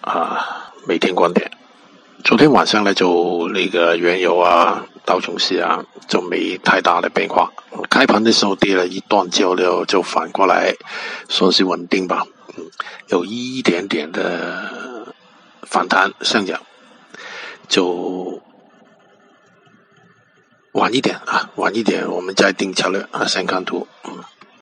啊，每天观点。昨天晚上呢，就那个原油啊、道琼斯啊，就没太大的变化。开盘的时候跌了一段，之后就反过来，说是稳定吧，嗯，有一点点的反弹上涨，就晚一点啊，晚一点我们再定策略啊，先看图。